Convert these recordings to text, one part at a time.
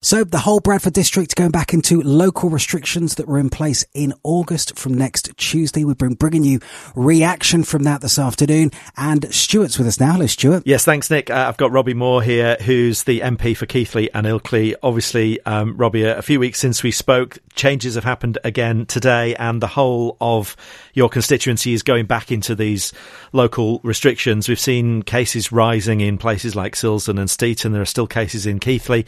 So the whole Bradford district going back into local restrictions that were in place in August from next Tuesday. We've been bringing you reaction from that this afternoon. And Stuart's with us now. Hello, Stuart. Yes, thanks, Nick. Uh, I've got Robbie Moore here, who's the MP for Keighley and Ilkley. Obviously, um, Robbie, a few weeks since we spoke, changes have happened again today, and the whole of your constituency is going back into these local restrictions. We've seen cases rising in places like Silsden and Steeton. There are still cases in Keighley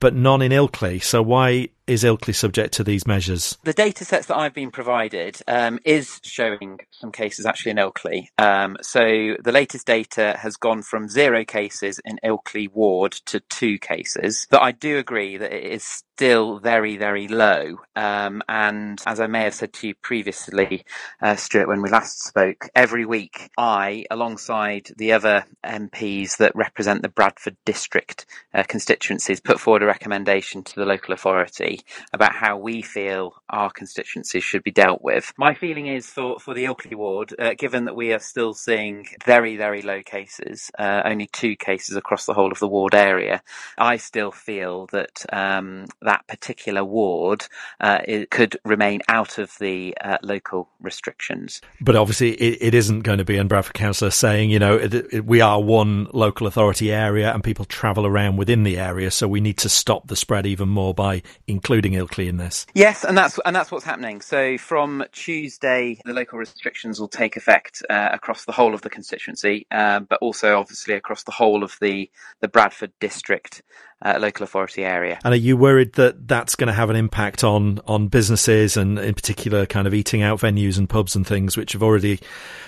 but none in Ilkley. So why is Ilkley subject to these measures? The data sets that I've been provided um, is showing some cases actually in Ilkley. Um, so the latest data has gone from zero cases in Ilkley ward to two cases. But I do agree that it is still very, very low. Um, and as I may have said to you previously, uh, Stuart, when we last spoke, every week I, alongside the other MPs that represent the Bradford district uh, constituencies, put forward a recommendation to the local authority about how we feel our constituencies should be dealt with. My feeling is for, for the Ilkley ward, uh, given that we are still seeing very, very low cases, uh, only two cases across the whole of the ward area, I still feel that um, that particular ward uh, could remain out of the uh, local restrictions. But obviously, it, it isn't going to be, and Bradford Council saying, you know, it, it, we are one local authority area and people travel around within the area, so we need to stop the spread even more by including including Ilkley in this. Yes, and that's and that's what's happening. So from Tuesday, the local restrictions will take effect uh, across the whole of the constituency, uh, but also obviously across the whole of the the Bradford district uh, local authority area. And are you worried that that's going to have an impact on on businesses and in particular kind of eating out venues and pubs and things which have already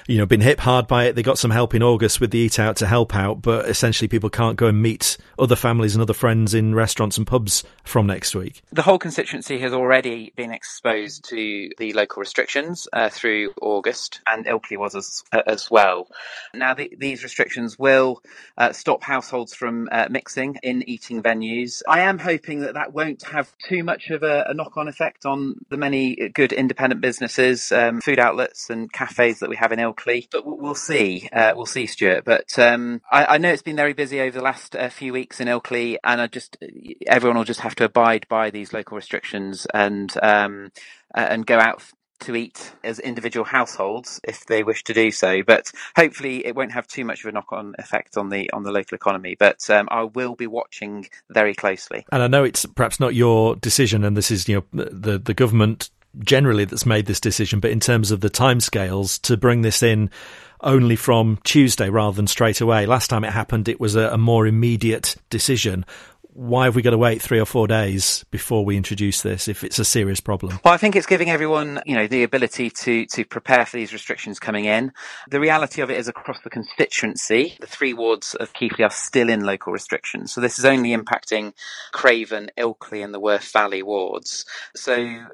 you know been hit hard by it? They got some help in August with the Eat Out to help out, but essentially people can't go and meet other families and other friends in restaurants and pubs from next week. The whole constituency has already been exposed to the local restrictions uh, through August, and Ilkley was as, uh, as well. Now the, these restrictions will uh, stop households from uh, mixing in eating venues. I am hoping that that won't have too much of a, a knock on effect on the many good independent businesses, um, food outlets, and cafes that we have in Ilkley. But we'll see. Uh, we'll see, Stuart. But um, I, I, know it's been very busy over the last uh, few weeks in Ilkley, and I just everyone will just have to abide by these local restrictions and um, and go out to eat as individual households if they wish to do so. But hopefully, it won't have too much of a knock-on effect on the on the local economy. But um, I will be watching very closely. And I know it's perhaps not your decision, and this is you know the the government generally that's made this decision. But in terms of the timescales to bring this in only from Tuesday rather than straight away. Last time it happened, it was a, a more immediate decision why have we got to wait three or four days before we introduce this if it's a serious problem? Well, I think it's giving everyone, you know, the ability to to prepare for these restrictions coming in. The reality of it is across the constituency, the three wards of Keighley are still in local restrictions. So this is only impacting Craven, Ilkley and the Worth Valley wards. So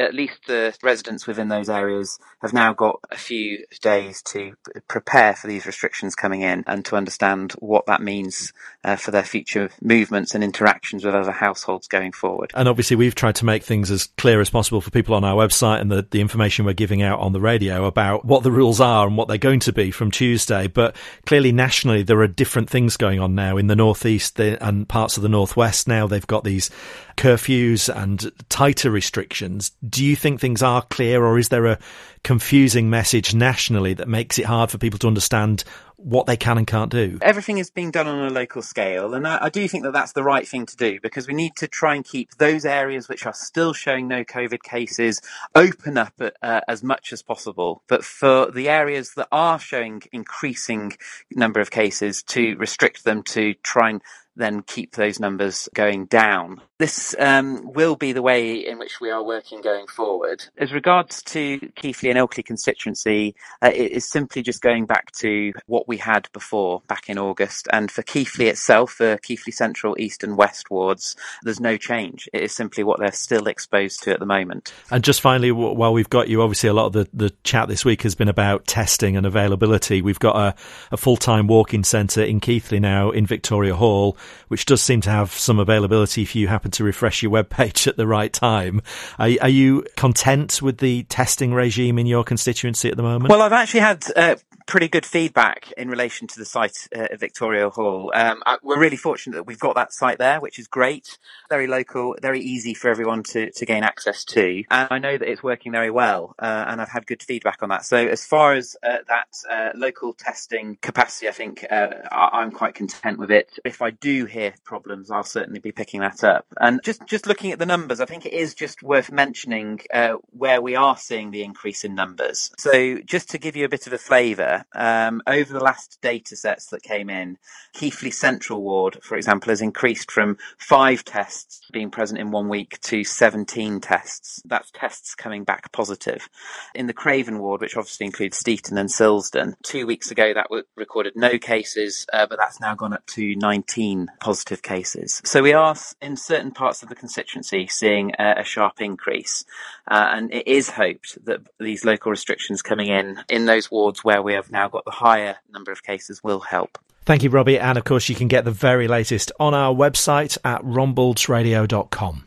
at least the residents within those areas have now got a few days to prepare for these restrictions coming in and to understand what that means uh, for their future movements and interactions with other households going forward. And obviously, we've tried to make things as clear as possible for people on our website and the, the information we're giving out on the radio about what the rules are and what they're going to be from Tuesday. But clearly, nationally, there are different things going on now in the northeast and parts of the northwest. Now they've got these curfews and tighter restrictions. Do you think things are clear, or is there a confusing message nationally that makes it hard for people to understand what they can and can't do. Everything is being done on a local scale, and I, I, do think that that's the right thing to do because we need to try and keep those areas which are still showing no COVID cases open up uh, as much as possible. But for the areas that are showing increasing number of cases, to restrict them to try and then keep those numbers going down. This um, will be the way in which we are working going forward. As regards to Keighley and Ilkley constituency, uh, it is simply just going back to what we had before back in August. And for Keighley itself, for Keighley Central, East and West wards, there's no change. It is simply what they're still exposed to at the moment. And just finally, while we've got you, obviously a lot of the, the chat this week has been about testing and availability. We've got a, a full-time walk-in centre in Keighley now in Victoria Hall which does seem to have some availability if you happen to refresh your web page at the right time. Are, are you content with the testing regime in your constituency at the moment? Well, I've actually had uh, pretty good feedback in relation to the site uh, at Victoria Hall. Um, I, we're really fortunate that we've got that site there, which is great. Very local, very easy for everyone to, to gain access to. And I know that it's working very well, uh, and I've had good feedback on that. So as far as uh, that uh, local testing capacity, I think uh, I'm quite content with it. If I do hear problems, I'll certainly be picking that up. And just, just looking at the numbers, I think it is just worth mentioning uh, where we are seeing the increase in numbers. So just to give you a bit of a flavour, um, over the last data sets that came in, Keighley Central Ward, for example, has increased from five tests being present in one week to 17 tests. That's tests coming back positive. In the Craven Ward, which obviously includes Steeton and Silsden, two weeks ago that recorded no cases, uh, but that's now gone up to 19 positive cases. So we are in certain parts of the constituency seeing a, sharp increase, uh, and it is hoped that these local restrictions coming in in those wards where we have now got the higher number of cases will help. Thank you, Robbie. And of course, you can get the very latest on our website at rombaldsradio.com.